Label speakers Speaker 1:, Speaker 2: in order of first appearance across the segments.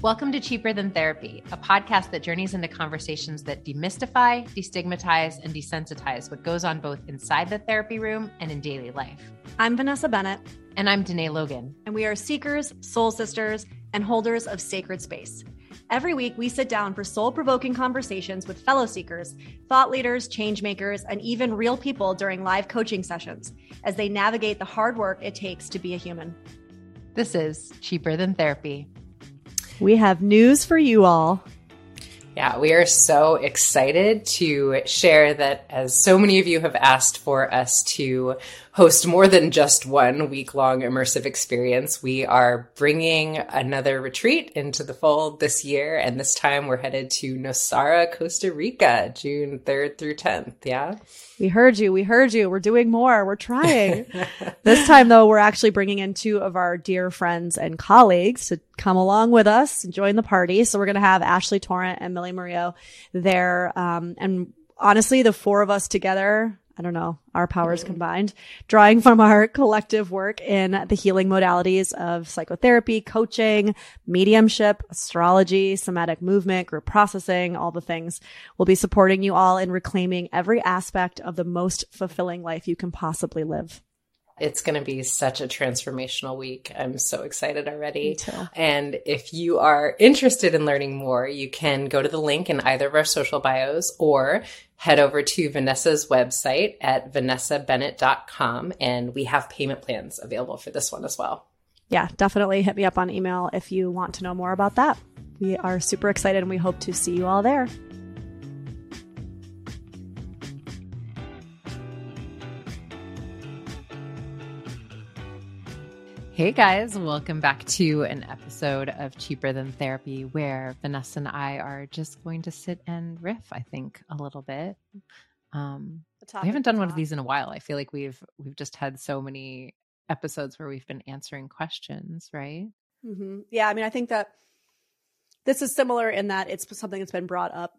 Speaker 1: Welcome to Cheaper Than Therapy, a podcast that journeys into conversations that demystify, destigmatize, and desensitize what goes on both inside the therapy room and in daily life.
Speaker 2: I'm Vanessa Bennett,
Speaker 1: And I'm Danae Logan.
Speaker 2: and we are seekers, soul sisters, and holders of sacred space. Every week, we sit down for soul provoking conversations with fellow seekers, thought leaders, change makers, and even real people during live coaching sessions as they navigate the hard work it takes to be a human.
Speaker 1: This is Cheaper Than Therapy.
Speaker 2: We have news for you all.
Speaker 3: Yeah, we are so excited to share that as so many of you have asked for us to host more than just one week long immersive experience, we are bringing another retreat into the fold this year. And this time we're headed to Nosara, Costa Rica, June 3rd through 10th. Yeah.
Speaker 2: We heard you. We heard you. We're doing more. We're trying. this time, though, we're actually bringing in two of our dear friends and colleagues to come along with us and join the party. So we're going to have Ashley Torrent and Millie Murillo there. Um, and honestly, the four of us together, I don't know, our powers combined, drawing from our collective work in the healing modalities of psychotherapy, coaching, mediumship, astrology, somatic movement, group processing, all the things. We'll be supporting you all in reclaiming every aspect of the most fulfilling life you can possibly live.
Speaker 3: It's going to be such a transformational week. I'm so excited already.
Speaker 2: Me too.
Speaker 3: And if you are interested in learning more, you can go to the link in either of our social bios or head over to Vanessa's website at vanessabennett.com. And we have payment plans available for this one as well.
Speaker 2: Yeah, definitely hit me up on email if you want to know more about that. We are super excited and we hope to see you all there.
Speaker 1: Hey guys, welcome back to an episode of Cheaper Than Therapy where Vanessa and I are just going to sit and riff, I think, a little bit. Um, we haven't done one of these in a while. I feel like we've we've just had so many episodes where we've been answering questions, right?
Speaker 2: hmm Yeah, I mean, I think that this is similar in that it's something that's been brought up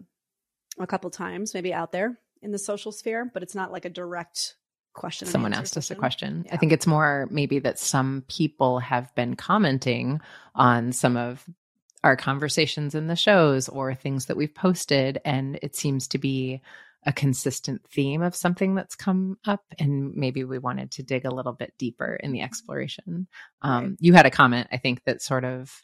Speaker 2: a couple times, maybe out there in the social sphere, but it's not like a direct question.
Speaker 1: Someone asked us a question. I think it's more maybe that some people have been commenting on some of our conversations in the shows or things that we've posted, and it seems to be a consistent theme of something that's come up and maybe we wanted to dig a little bit deeper in the exploration um,
Speaker 2: Right.
Speaker 1: you had a comment i think that sort of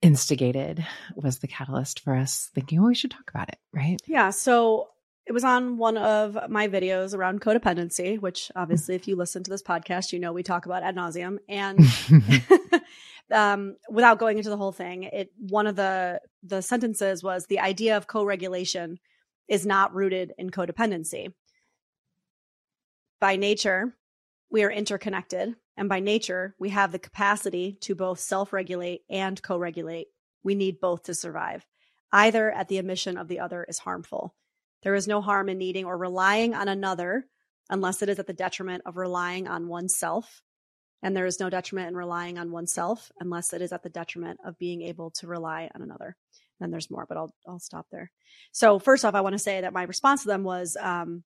Speaker 1: instigated was the catalyst for us thinking oh we should talk about it right
Speaker 2: Yeah. So it was on one of my videos around codependency, which obviously, if you listen to this podcast, you know we talk about ad nauseum. And um, without going into the whole thing, it one of the the sentences was the idea of co-regulation is not rooted in codependency. By nature, we are interconnected, and by nature, we have the capacity to both self-regulate and co-regulate. We need both to survive. Either at the omission of the other is harmful. There is no harm in needing or relying on another unless it is at the detriment of relying on oneself. And there is no detriment in relying on oneself unless it is at the detriment of being able to rely on another. Then there's more, but I'll I'll stop there. So first off, I want to say that my response to them was um,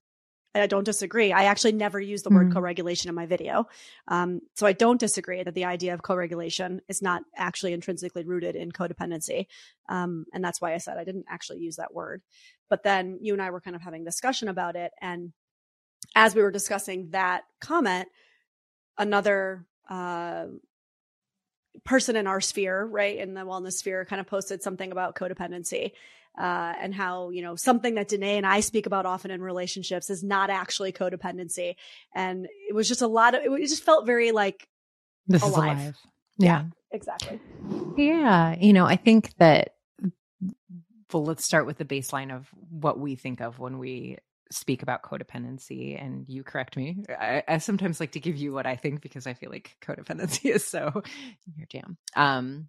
Speaker 2: I don't disagree. I actually never use the word mm. co-regulation in my video. Um, so I don't disagree that the idea of co-regulation is not actually intrinsically rooted in codependency. Um, and that's why I said I didn't actually use that word. But then you and I were kind of having discussion about it. And as we were discussing that comment, another, uh, person in our sphere, right, in the wellness sphere, kind of posted something about codependency uh, and how you know something that Danae and I speak about often in relationships is not actually codependency, and it was just a lot of it. Just felt very like
Speaker 1: this
Speaker 2: alive.
Speaker 1: is alive.
Speaker 2: Yeah. yeah, exactly.
Speaker 1: Yeah, you know, I think that. Well, let's start with the baseline of what we think of when we speak about codependency and you correct me I, I, sometimes like to give you what i think because i feel like codependency is so your jam um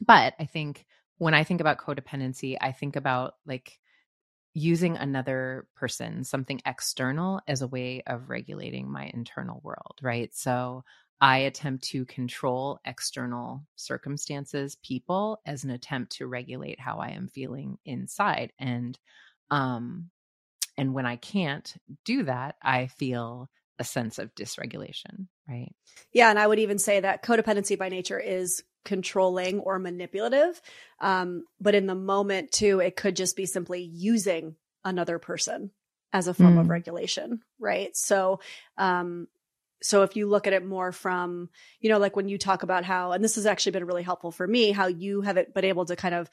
Speaker 1: but i think when I think about codependency, I think about like using another person, something external, as a way of regulating my internal world, right? So I attempt to control external circumstances, people, as an attempt to regulate how I am feeling inside. And, um, and when I can't do that, I feel a sense of dysregulation, right?
Speaker 2: Yeah. And I would even say that codependency by nature is controlling or manipulative. Um, but in the moment, too, it could just be simply using another person as a form mm. of regulation, right? So, um, so if you look at it more from, you know, like when you talk about how, and this has actually been really helpful for me, how you have it been able to kind of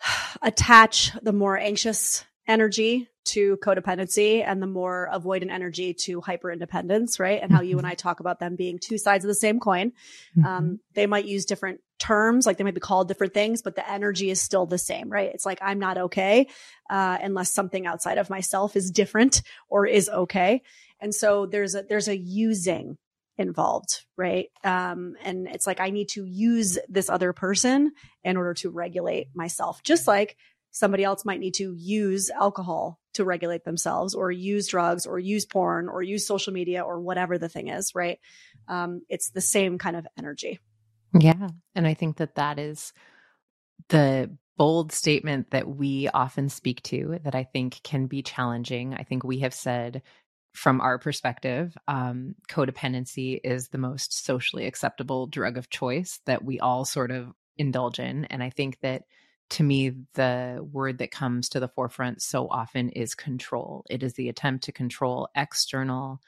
Speaker 2: attach the more anxious energy to codependency and the more avoidant energy to hyper independence, right? And how you and mm-hmm. I talk about them being two sides of the same coin. Mm-hmm. Um, they might use different terms, like they might be called different things, but the energy is still the same, right? It's like I'm not okay uh, unless something outside of myself is different or is okay. And so there's a there's a using involved, right? Um, and it's like I need to use this other person in order to regulate myself, just like somebody else might need to use alcohol to regulate themselves or use drugs or use porn or use social media or whatever the thing is, right? Um, it's the same kind of energy.
Speaker 1: Yeah. And I think that that is the bold statement that we often speak to that I think can be challenging. I think we have said from our perspective, um, codependency is the most socially acceptable drug of choice that we all sort of indulge in. And I think that to me, the word that comes to the forefront so often is control. It is the attempt to control external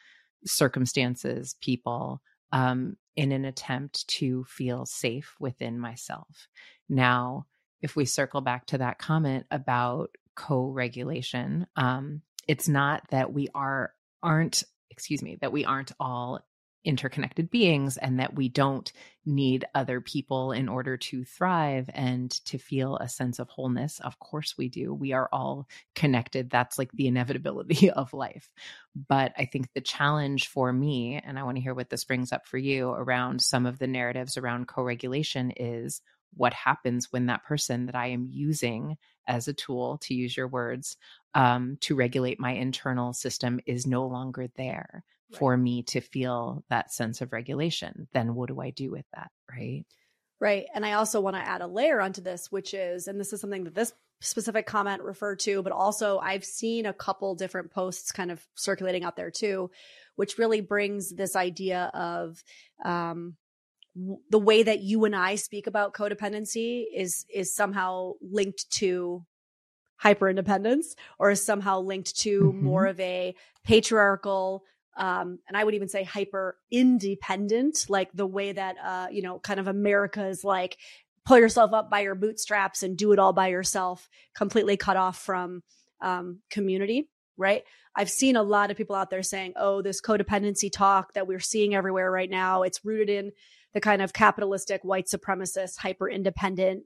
Speaker 1: circumstances, people, um, in an attempt to feel safe within myself. Now, if we circle back to that comment about co-regulation, um, it's not that we are aren't excuse me that we aren't all interconnected beings and that we don't need other people in order to thrive and to feel a sense of wholeness. Of course, we do. We are all connected. That's like the inevitability of life. But I think the challenge for me, and I want to hear what this brings up for you around some of the narratives around co regulation is what happens when that person that I am using as a tool, to use your words, um, to regulate my internal system is no longer there right. for me to feel that sense of regulation, then what do I do with that? Right.
Speaker 2: Right. And I also want to add a layer onto this, which is, and this is something that this specific comment referred to, but also I've seen a couple different posts kind of circulating out there too, which really brings this idea of, um, the way that you and I speak about codependency is is somehow linked to hyper independence or is somehow linked to mm-hmm. more of a patriarchal um, and I would even say hyper independent, like the way that, uh, you know, kind of America is like, pull yourself up by your bootstraps and do it all by yourself, completely cut off from um, community, right? I've seen a lot of people out there saying, oh, this codependency talk that we're seeing everywhere right now, it's rooted in the kind of capitalistic, white supremacist, hyper independent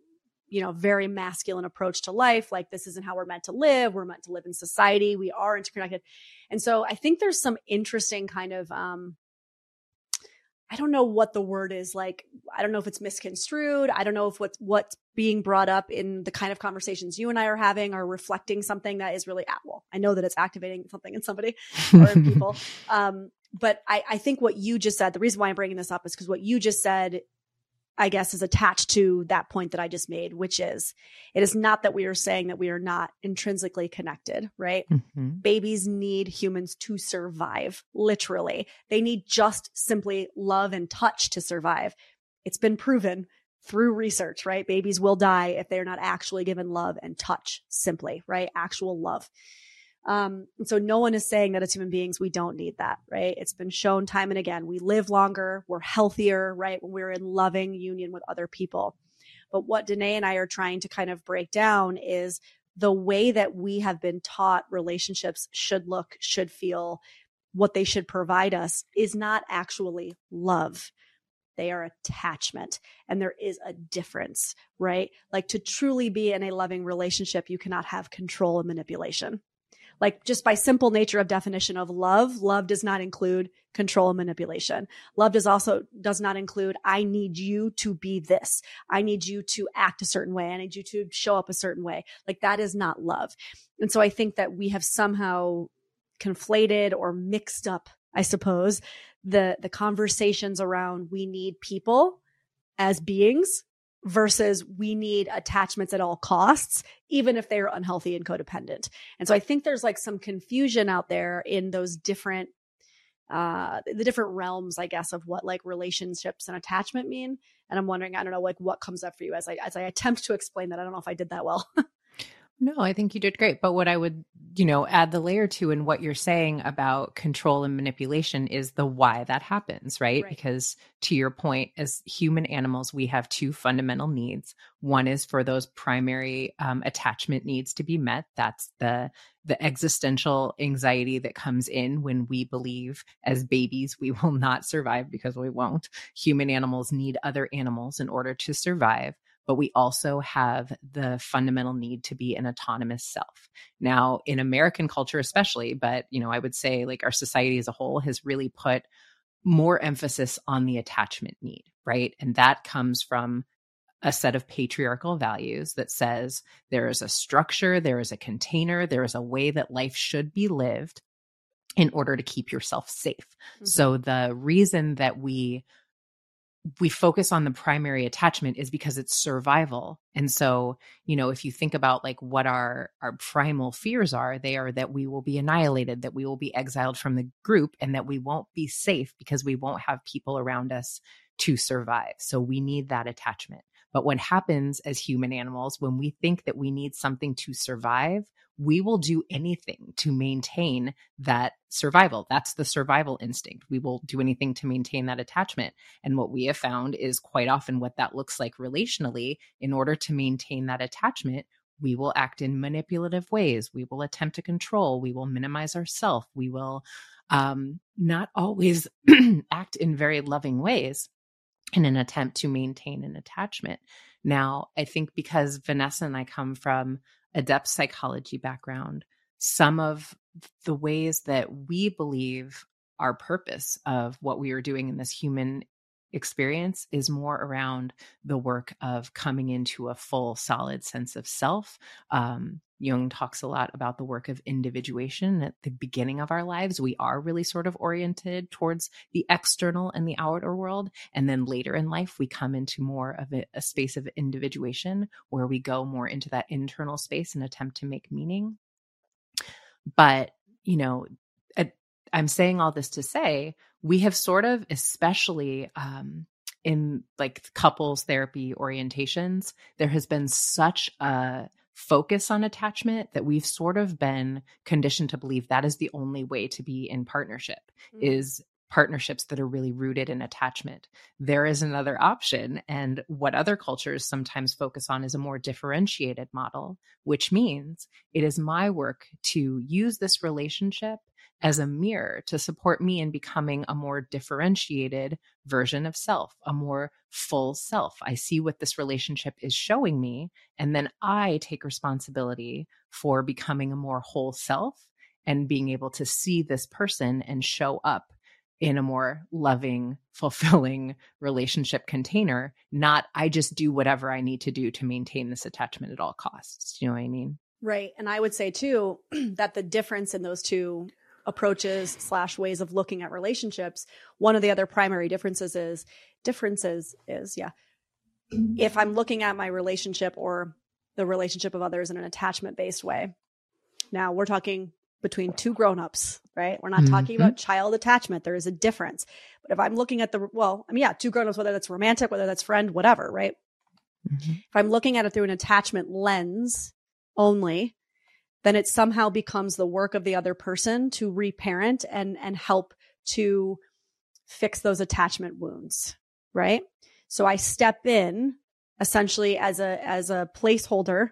Speaker 2: you know, very masculine approach to life. Like, this isn't how we're meant to live. We're meant to live in society. We are interconnected. And so I think there's some interesting kind of, um, I don't know what the word is like. I don't know if it's misconstrued. I don't know if what's what's being brought up in the kind of conversations you and I are having are reflecting something that is really at well. I know that it's activating something in somebody or in people. Um, but I, I think what you just said, the reason why I'm bringing this up is because what you just said I guess, is attached to that point that I just made, which is it is not that we are saying that we are not intrinsically connected, right? Mm-hmm. Babies need humans to survive, literally. They need just simply love and touch to survive. It's been proven through research, right? Babies will die if they're not actually given love and touch, simply, right? Actual love. Um, and so no one is saying that as human beings, we don't need that, right? It's been shown time and again. We live longer, we're healthier, right? When we're in loving union with other people. But what Danae and I are trying to kind of break down is the way that we have been taught relationships should look, should feel, what they should provide us is not actually love. They are attachment. And there is a difference, right? Like to truly be in a loving relationship, you cannot have control and manipulation like just by simple nature of definition of love, love does not include control and manipulation. Love does also does not include I need you to be this. I need you to act a certain way. I need you to show up a certain way. Like that is not love. And so I think that we have somehow conflated or mixed up, I suppose, the the conversations around we need people as beings versus we need attachments at all costs, even if they're unhealthy and codependent. And so I think there's like some confusion out there in those different uh the different realms i guess of what like relationships and attachment mean. And i'm wondering i don't know like what comes up for you as i as i attempt to explain that. I don't know if i did that well
Speaker 1: No, I think you did great. But what I would, you know, add the layer to in what you're saying about control and manipulation is the why that happens, right? right? Because to your point, as human animals, we have two fundamental needs. One is for those primary um, attachment needs to be met. That's the the existential anxiety that comes in when we believe as babies we will not survive because we won't. Human animals need other animals in order to survive but we also have the fundamental need to be an autonomous self. Now, in American culture, especially, but you know, I would say like our society as a whole has really put more emphasis on the attachment need, right? And that comes from a set of patriarchal values that says there is a structure, there is a container, there is a way that life should be lived in order to keep yourself safe. Mm-hmm. So the reason that we we focus on the primary attachment is because it's survival. And so, you know, if you think about like what our our primal fears are, they are that we will be annihilated, that we will be exiled from the group and that we won't be safe because we won't have people around us to survive. So we need that attachment. But what happens as human animals when we think that we need something to survive, we will do anything to maintain that survival. That's the survival instinct. We will do anything to maintain that attachment. And what we have found is quite often what that looks like relationally. In order to maintain that attachment, we will act in manipulative ways. We will attempt to control. We will minimize ourselves. We will um, not always act in very loving ways in an attempt to maintain an attachment. Now, I think because Vanessa and I come from a depth psychology background, some of the ways that we believe our purpose of what we are doing in this human experience is more around the work of coming into a full, solid sense of self. Um, Jung talks a lot about the work of individuation at the beginning of our lives. We are really sort of oriented towards the external and the outer world. And then later in life, we come into more of a, a space of individuation where we go more into that internal space and attempt to make meaning. But, you know, I'm saying all this to say we have sort of, especially um, in like couples therapy orientations, there has been such a focus on attachment that we've sort of been conditioned to believe that is the only way to be in partnership mm-hmm. is partnerships that are really rooted in attachment. There is another option. And what other cultures sometimes focus on is a more differentiated model, which means it is my work to use this relationship as a mirror to support me in becoming a more differentiated version of self, a more full self. I see what this relationship is showing me, and then I take responsibility for becoming a more whole self and being able to see this person and show up in a more loving, fulfilling relationship container, not I just do whatever I need to do to maintain this attachment at all costs. Do you know what I mean?
Speaker 2: Right. And I would say too that the difference in those two approaches slash ways of looking at relationships, one of the other primary differences is differences is, yeah. If I'm looking at my relationship or the relationship of others in an attachment based way. Now we're talking between two grown-ups, right? We're not mm-hmm. talking about child attachment. There is a difference. But if I'm looking at the well, I mean, yeah, two grown-ups, whether that's romantic, whether that's friend, whatever, right? Mm-hmm. If I'm looking at it through an attachment lens only, then it somehow becomes the work of the other person to reparent and and help to fix those attachment wounds, right? So I step in essentially as a as a placeholder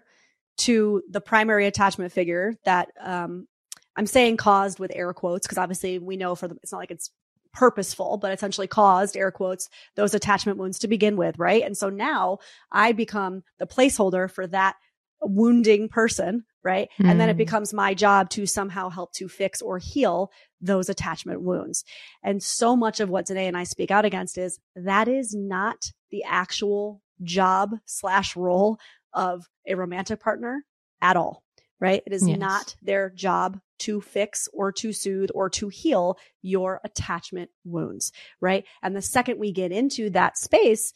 Speaker 2: to the primary attachment figure that um, I'm saying caused with air quotes because obviously we know for the it's not like it's purposeful, but essentially caused air quotes those attachment wounds to begin with, right? And so now I become the placeholder for that wounding person, right? Mm. And then it hmm. becomes my job to somehow help to fix or heal those attachment wounds. And so much of what Danae and I speak out against is that is not the actual job slash role of a romantic partner at all, right? It is yes. not their job to fix or to soothe or to heal your attachment wounds, right? And the second we get into that space,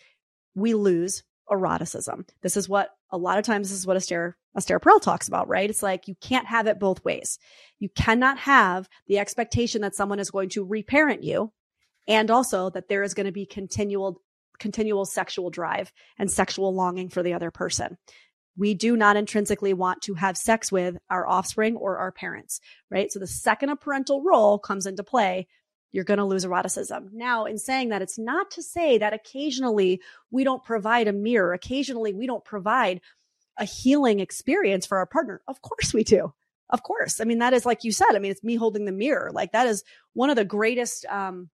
Speaker 2: we lose eroticism. This is what a lot of times this is what Esther Esther Perel talks about, right? It's like you can't have it both ways. You cannot have the expectation that someone is going to reparent you and also that there is going to be continual continual sexual drive and sexual longing for the other person we do not intrinsically want to have sex with our offspring or our parents, right? So the second a parental role comes into play, you're going to lose eroticism. Now, in saying that, it's not to say that occasionally we don't provide a mirror. Occasionally we don't provide a healing experience for our partner. Of course we do. Of course. I mean, that is like you said, I mean, it's me holding the mirror. Like that is one of the greatest, um,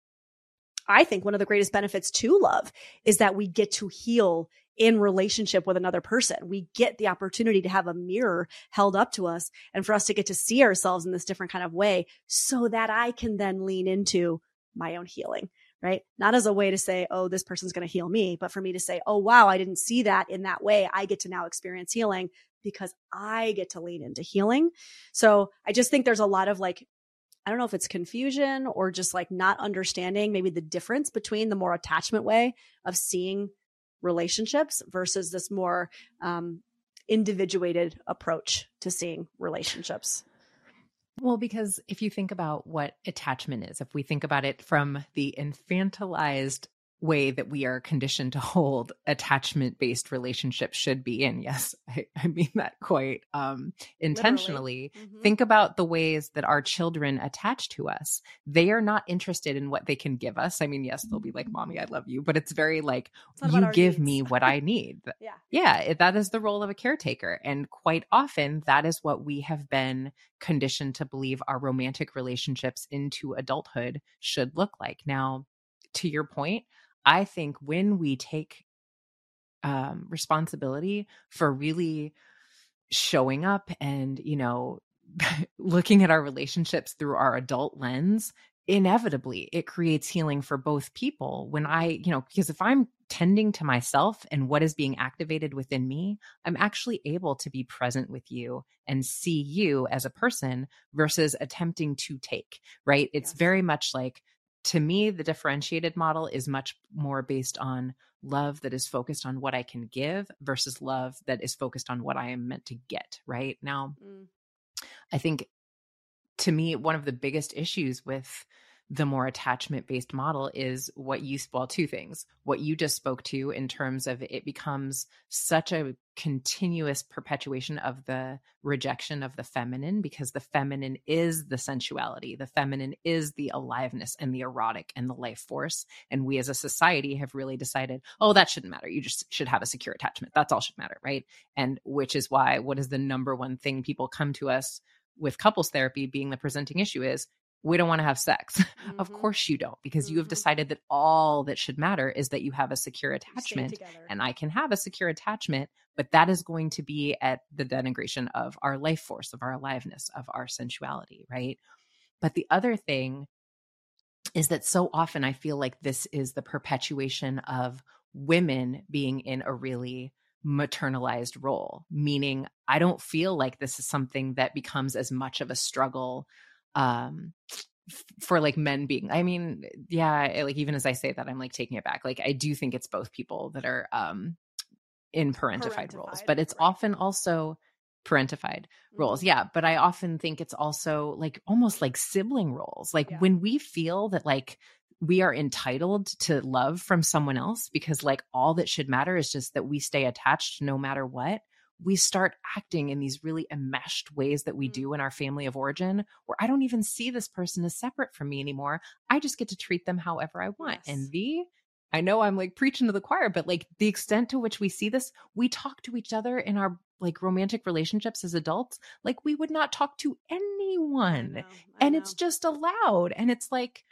Speaker 2: I think one of the greatest benefits to love is that we get to heal in relationship with another person. We get the opportunity to have a mirror held up to us and for us to get to see ourselves in this different kind of way so that I can then lean into my own healing, right? Not as a way to say, oh, this person's going to heal me, but for me to say, oh, wow, I didn't see that in that way. I get to now experience healing because I get to lean into healing. So I just think there's a lot of like, I don't know if it's confusion or just like not understanding maybe the difference between the more attachment way of seeing relationships versus this more um, individuated approach to seeing relationships.
Speaker 1: Well, because if you think about what attachment is, if we think about it from the infantilized way that we are conditioned to hold attachment based relationships should be in. Yes, I, I mean that quite um, intentionally. Mm-hmm. Think about the ways that our children attach to us. They are not interested in what they can give us. I mean, yes, they'll be like, Mommy, I love you, but it's very like, it's you give needs. me what I need.
Speaker 2: yeah.
Speaker 1: Yeah. That is the role of a caretaker. And quite often, that is what we have been conditioned to believe our romantic relationships into adulthood should look like. Now, to your point, I think when we take um, responsibility for really showing up and, you know, looking at our relationships through our adult lens, inevitably it creates healing for both people. When I, you know, because if I'm tending to myself and what is being activated within me, I'm actually able to be present with you and see you as a person versus attempting to take, right? It's yes. very much like to me, the differentiated model is much more based on love that is focused on what I can give versus love that is focused on what I am meant to get. Right now, mm. I think to me, one of the biggest issues with the more attachment based model is what you well two things what you just spoke to in terms of it becomes such a continuous perpetuation of the rejection of the feminine because the feminine is the sensuality the feminine is the aliveness and the erotic and the life force and we as a society have really decided oh that shouldn't matter. You just should have a secure attachment. That's all should matter right? And which is why what is the number one thing people come to us with couples therapy being the presenting issue is we don't want to have sex. Mm-hmm. of course you don't, because mm-hmm. you have mm-hmm. decided that all that should matter is that you have a secure attachment and I can have a secure attachment, but that is going to be at the denigration of our life force, of our aliveness, of our sensuality, right? But the other thing is that so often I feel like this is the perpetuation of women being in a really maternalized role, meaning I don't feel like this is something that becomes as much of a struggle um for like men being i mean yeah like even as i say that i'm like taking it back like i do think it's both people that are um in parentified, roles but it's right. often also parentified mm-hmm. roles yeah but i often think it's also like almost like sibling roles like yeah. when we feel that like we are entitled to love from someone else because like all that should matter is just that we stay attached no matter what we start acting in these really enmeshed ways that we mm. do in our family of origin where i don't even see this person as separate from me anymore i just get to treat them however i want yes. and the i know i'm like preaching to the choir but like the extent to which we see this we talk to each other in our like romantic relationships as adults like we would not talk to anyone I know, I and know. it's just allowed and it's like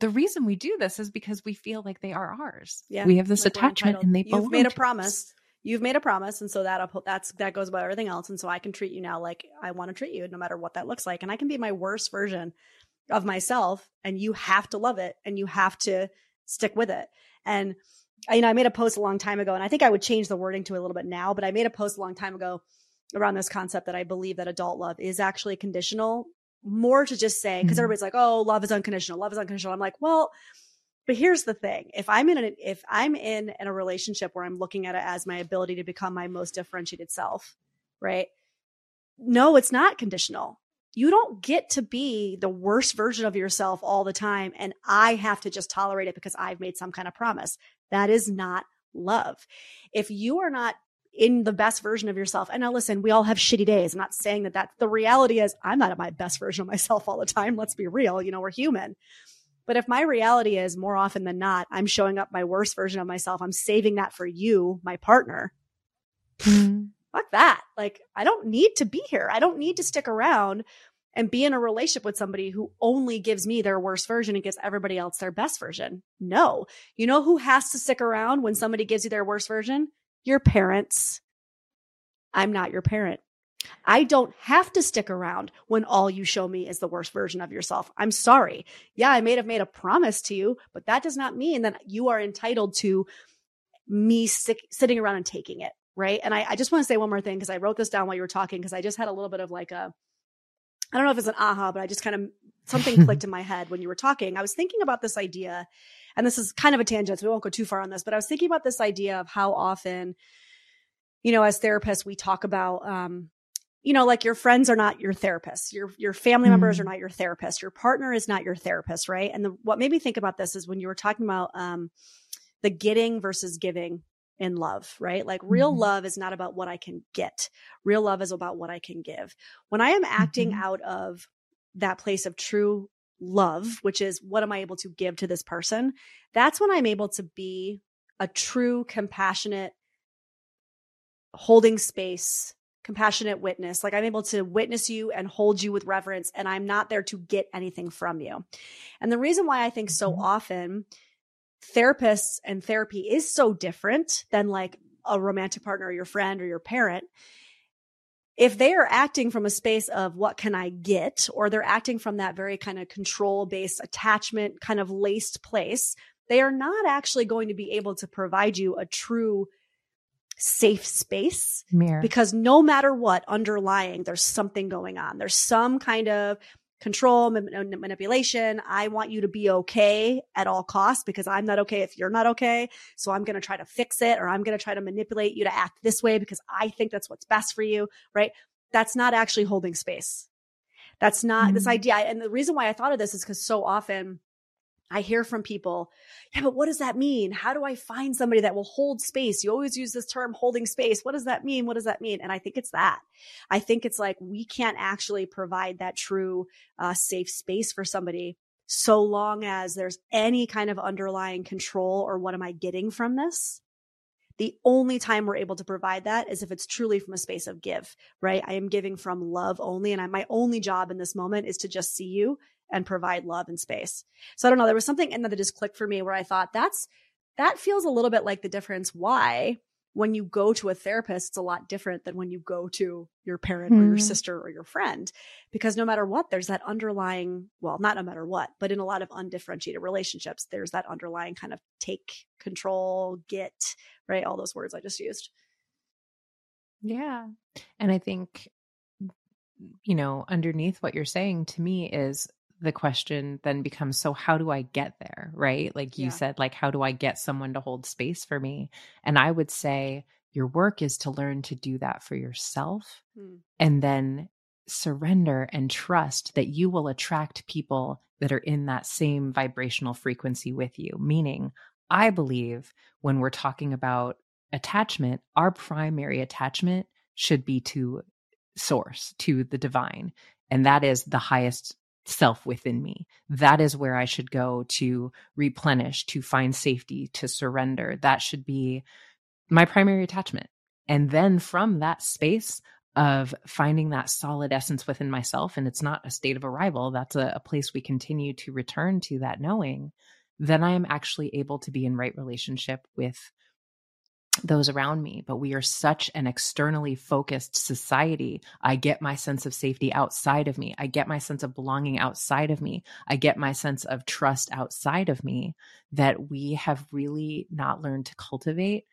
Speaker 1: the reason we do this is because we feel like they are ours. Yeah, we have this like attachment, and they
Speaker 2: you've made a promise. You've made a promise, and so that that's that goes about everything else. And so I can treat you now like I want to treat you, no matter what that looks like. And I can be my worst version of myself, and you have to love it, and you have to stick with it. And you know, I made a post a long time ago, and I think I would change the wording to a little bit now. But I made a post a long time ago around this concept that I believe that adult love is actually conditional more to just say, because mm-hmm. everybody's like, oh, love is unconditional, love is unconditional. I'm like, well, but here's the thing. If I'm in an, if I'm in, in a relationship where I'm looking at it as my ability to become my most differentiated self, right? No, it's not conditional. You don't get to be the worst version of yourself all the time. And I have to just tolerate it because I've made some kind of promise. That is not love. If you are not in the best version of yourself. And now listen, we all have shitty days. I'm not saying that that the reality is I'm not at my best version of myself all the time. Let's be real. You know, we're human. But if my reality is more often than not, I'm showing up my worst version of myself, I'm saving that for you, my partner. Mm. Fuck that. Like, I don't need to be here. I don't need to stick around and be in a relationship with somebody who only gives me their worst version and gives everybody else their best version. No. You know who has to stick around when somebody gives you their worst version? your parents. I'm not your parent. I don't have to stick around when all you show me is the worst version of yourself. I'm sorry. Yeah, I may have made a promise to you, but that does not mean that you are entitled to me sick, sitting around and taking it. Right. And I, I just want to say one more thing because I wrote this down while you were talking because I just had a little bit of like a, I don't know if it's an aha, but I just kind of something clicked in my head when you were talking. I was thinking about this idea and this is kind of a tangent, so we won't go too far on this, but I was thinking about this idea of how often, you know, as therapists, we talk about, um, you know, like your friends are not your therapists. Your your family members are mm. not your therapist. Your partner is not your therapist, right? And the, what made me think about this is when you were talking about um, the getting versus giving in love, right? Like real mm-hmm. love is not about what I can get. Real love is about what I can give. When I am acting mm-hmm. out of that place of true love, which is what am I able to give to this person? That's when I'm able to be a true, compassionate, holding space, compassionate witness. Like I'm able to witness you and hold you with reverence, and I'm not there to get anything from you. And the reason why I think so mm-hmm. often therapists and therapy is so different than like a romantic partner or your friend or your parent if they are acting from a space of what can I get, or they're acting from that very kind of control based attachment kind of laced place, they are not actually going to be able to provide you a true safe space
Speaker 1: Mirror.
Speaker 2: because no matter what underlying, there's something going on. There's some kind of control, manipulation. I want you to be okay at all costs because I'm not okay if you're not okay. So I'm going to try to fix it or I'm going to try to manipulate you to act this way because I think that's what's best for you, right? That's not actually holding space. That's not mm-hmm. this idea. And the reason why I thought of this is because so often I hear from people, yeah, but what does that mean? How do I find somebody that will hold space? You always use this term holding space. What does that mean? What does that mean? And I think it's that. I think it's like we can't actually provide that true uh, safe space for somebody so long as there's any kind of underlying control or what am I getting from this? The only time we're able to provide that is if it's truly from a space of give, right? I am giving from love only. And I, my only job in this moment is to just see you and provide love and space. So I don't know. There was something in that that just clicked for me where I thought that's, that feels a little bit like the difference why when you go to a therapist, it's a lot different than when you go to your parent mm. or your hmm. sister or your friend. Because no matter what, there's that underlying, well, not no matter what, but in a lot of undifferentiated relationships, there's that underlying kind of take control, get, right? All those words I just used.
Speaker 1: Yeah. And I think, you know, underneath what you're saying to me is the question then becomes so how do i get there right like you yeah. said like how do i get someone to hold space for me and i would say your work is to learn to do that for yourself mm. and then surrender and trust that you will attract people that are in that same vibrational frequency with you meaning i believe when we're talking about attachment our primary attachment should be to source to the divine and that is the highest self within me. That is where I should go to replenish, to find safety, to surrender. That should be my primary attachment. And then from that space of finding that solid essence within myself, and it's not a state of arrival, that's a, a place we continue to return to that knowing, then I am actually able to be in right relationship with those around me, but we are such an externally focused society. I get my sense of safety outside of me. I get my sense of belonging outside of me. I get my sense of trust outside of me that we have really not learned to cultivate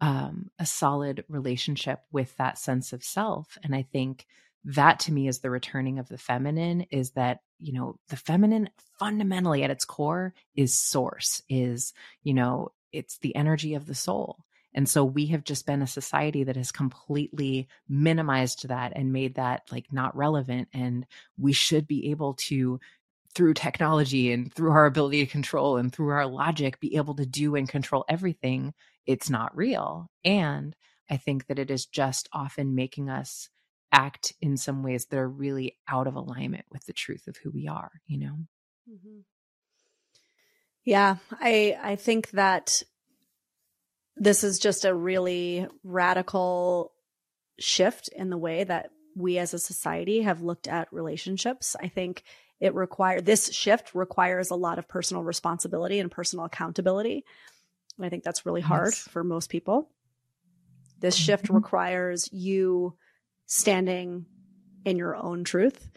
Speaker 1: um, a solid relationship with that sense of self. And I think that to me is the returning of the feminine is that, you know, the feminine fundamentally at its core is source, is, you know, it's the energy of the soul and so we have just been a society that has completely minimized that and made that like not relevant. And we should be able to, through technology and through our ability to control and through our logic, be able to do and control everything. It's not real. And I think that it is just often making us act in some ways that are really out of alignment with the truth of who we are, you know? Mm-hmm.
Speaker 2: Yeah, I I think that this is just a really radical shift in the way that we as a society have looked at relationships. I think it require this shift requires a lot of personal responsibility and personal accountability. And I think that's really hard yes. for most people. This mm-hmm. shift requires you standing in your own truth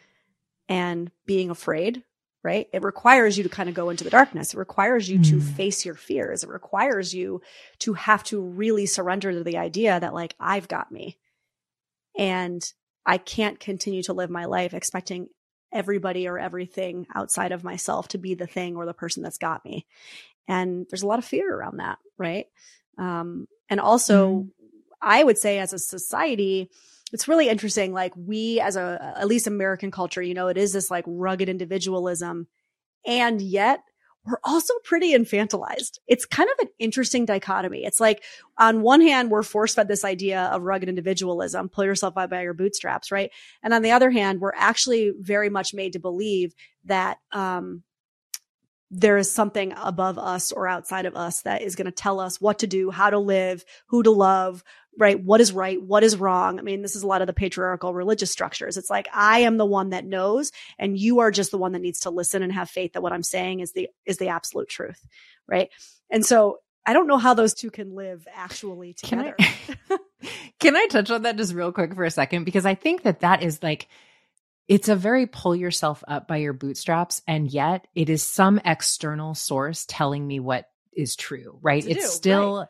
Speaker 2: and being afraid right? It requires you to kind of go into the darkness. It requires you mm. to face your fears. It requires you to have to really surrender to the idea that like, I've got me and I can't continue to live my life expecting everybody or everything outside of myself to be the thing or the person that's got me. And there's a lot of fear around that, right? Um, and also, mm. I would say as a society, it's really interesting. Like we as a, at least American culture, you know, it is this like rugged individualism. And yet we're also pretty infantilized. It's kind of an interesting dichotomy. It's like on one hand, we're force fed this idea of rugged individualism, pull yourself up by your bootstraps, right? And on the other hand, we're actually very much made to believe that, um, there is something above us or outside of us that is going to tell us what to do, how to live, who to love, right? What is right? What is wrong? I mean, this is a lot of the patriarchal religious structures. It's like, I am the one that knows and you are just the one that needs to listen and have faith that what I'm saying is the, is the absolute truth. Right. And so I don't know how those two can live actually together.
Speaker 1: Can I, can I touch on that just real quick for a second? Because I think that that is like, it's a very pull yourself up by your bootstraps. And yet it is some external source telling me what is true, right? It's do, still, right.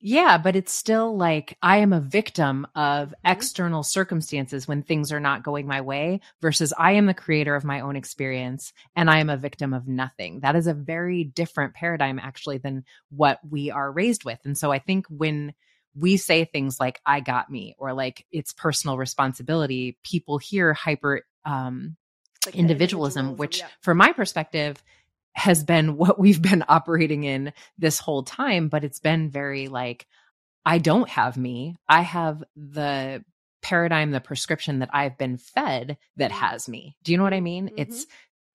Speaker 1: yeah, but it's still like I am a victim of mm-hmm. external circumstances when things are not going my way versus I am the creator of my own experience and I am a victim of nothing. That is a very different paradigm actually than what we are raised with. And so I think when, we say things like i got me or like it's personal responsibility people hear hyper um like individualism, which yeah. from my perspective has been what we've been operating in this whole time but it's been very like i don't have me i have the paradigm the prescription that i've been fed that mm-hmm. has me do you know what i mean mm-hmm. it's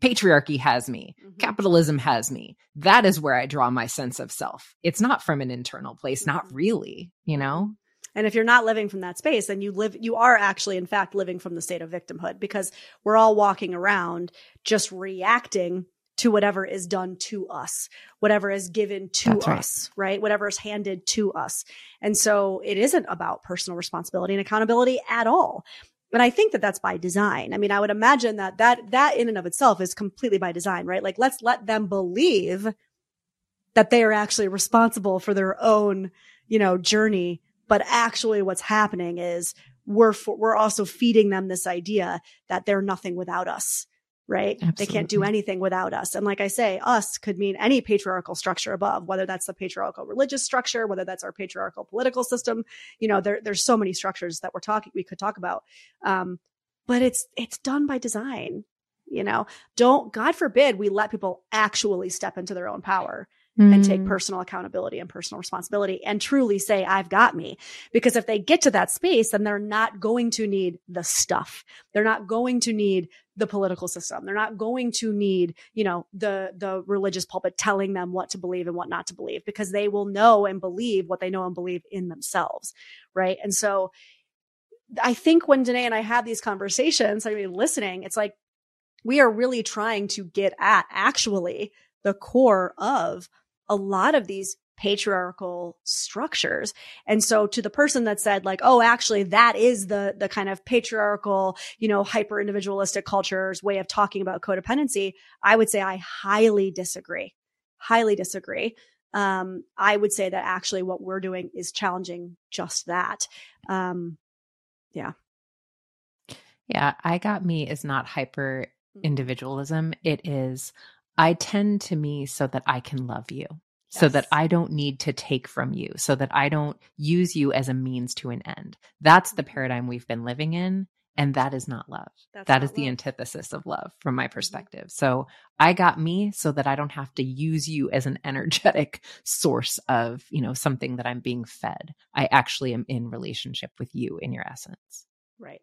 Speaker 1: patriarchy has me, mm-hmm. capitalism has me. That is where I draw my sense of self. It's not from an internal place, mm-hmm. not really, you know?
Speaker 2: And if you're not living from that space, then you live, you are actually, in fact, living from the state of victimhood because we're all walking around just reacting to whatever is done to us, whatever is given to
Speaker 1: That's right.
Speaker 2: us, right? Whatever is handed to us. And so it isn't about personal responsibility and accountability at all. And I think that that's by design. I mean, I would imagine that that, that in and of itself is completely by design, right? Like let's let them believe that they are actually responsible for their own, you know, journey. But actually what's happening is we're, for, we're also feeding them this idea that they're nothing without us right? They can't do anything without us. And like I say, us could mean any patriarchal structure above, whether that's the patriarchal religious structure, whether that's our patriarchal political system. You know, there, there's so many structures that we're talking, we could talk about. Um, but it's, it's done by design. You know, don't, God forbid we let people actually step into their own power and take
Speaker 1: Mm.
Speaker 2: personal accountability and personal responsibility and truly say, I've got me. Because if they get to that space, then they're not going to need the stuff. They're not going to need the political system. They're not going to need, you know, the, the religious pulpit telling them what to believe and what not to believe because they will know and believe what they know and believe in themselves. Right. And so I think when Danae and I have these conversations, I mean, listening, it's like we are really trying to get at actually the core of a lot of these patriarchal structures. And so to the person that said like, oh, actually that is the, the kind of patriarchal, you know, hyper individualistic culture's way of talking about codependency, I would say I highly disagree. Highly disagree. Um, I would say that actually what we're doing is challenging just that. Um, yeah.
Speaker 1: Yeah, I got me is not hyper individualism. It is I tend to me so that I can love you. So that I don't need to take from you, so that I don't use you as a means to an end. That's the mm-hmm. paradigm we've been living in. And that is not love.
Speaker 2: That's
Speaker 1: That
Speaker 2: not
Speaker 1: is the
Speaker 2: love.
Speaker 1: antithesis of love from my mm-hmm. perspective. So I got me so that I don't have to use you as an energetic source of, you know, something that I'm being fed. I actually am in relationship with you in your essence.
Speaker 2: Right.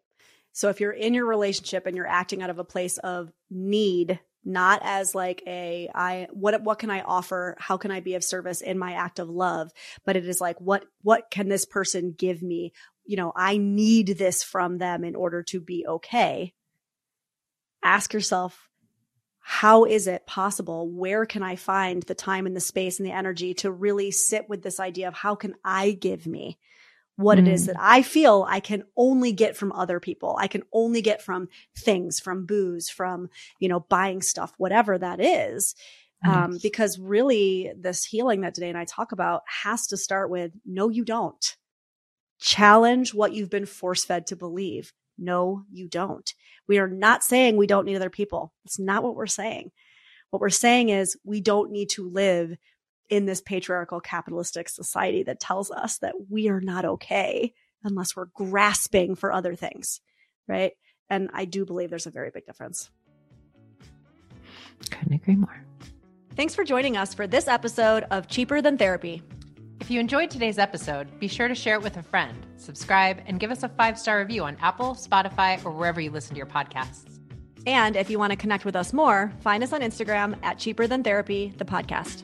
Speaker 2: So if you're in your relationship and you're acting out of a place of need, not as like a I what what can I offer? How can I be of service in my act of love? But it is like what what can this person give me? You know, I need this from them in order to be okay. Ask yourself how is it possible? Where can I find the time and the space and the energy to really sit with this idea of how can I give me? What it is
Speaker 1: Mm.
Speaker 2: that I feel I can only get from other people. I can only get from things, from booze, from, you know, buying stuff, whatever that is. Um, because really this healing that Danae and I talk about has to start with no, you don't. Challenge what you've been force fed to believe. No, you don't. We are not saying we don't need other people. It's not what we're saying. What we're saying is we don't need to live in this patriarchal capitalistic society that tells us that we are not okay unless we're grasping for other things. Right. And I do believe there's a very big difference.
Speaker 1: Couldn't agree more.
Speaker 2: Thanks for joining us for this episode of Cheaper Than Therapy.
Speaker 3: If you enjoyed today's episode, be sure to share it with a friend, subscribe, and give us a five star review on Apple, Spotify, or wherever you listen to your podcasts.
Speaker 2: And if you want to connect with us more, find us on Instagram at Cheaper Than Therapy, the podcast.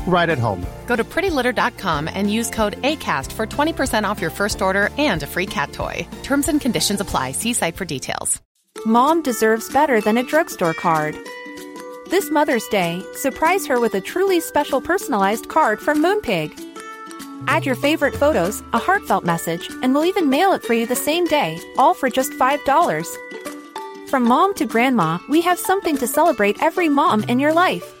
Speaker 4: right at home.
Speaker 5: Go to prettylitter.com and use code ACAST for 20% off your first order and a free cat toy. Terms and conditions apply. See site for details.
Speaker 6: Mom deserves better than a drugstore card. This Mother's Day, surprise her with a truly special personalized card from Moonpig. Add your favorite photos, a heartfelt message, and we'll even mail it for you the same day, all for just $5. From mom to grandma, we have something to celebrate every mom in your life.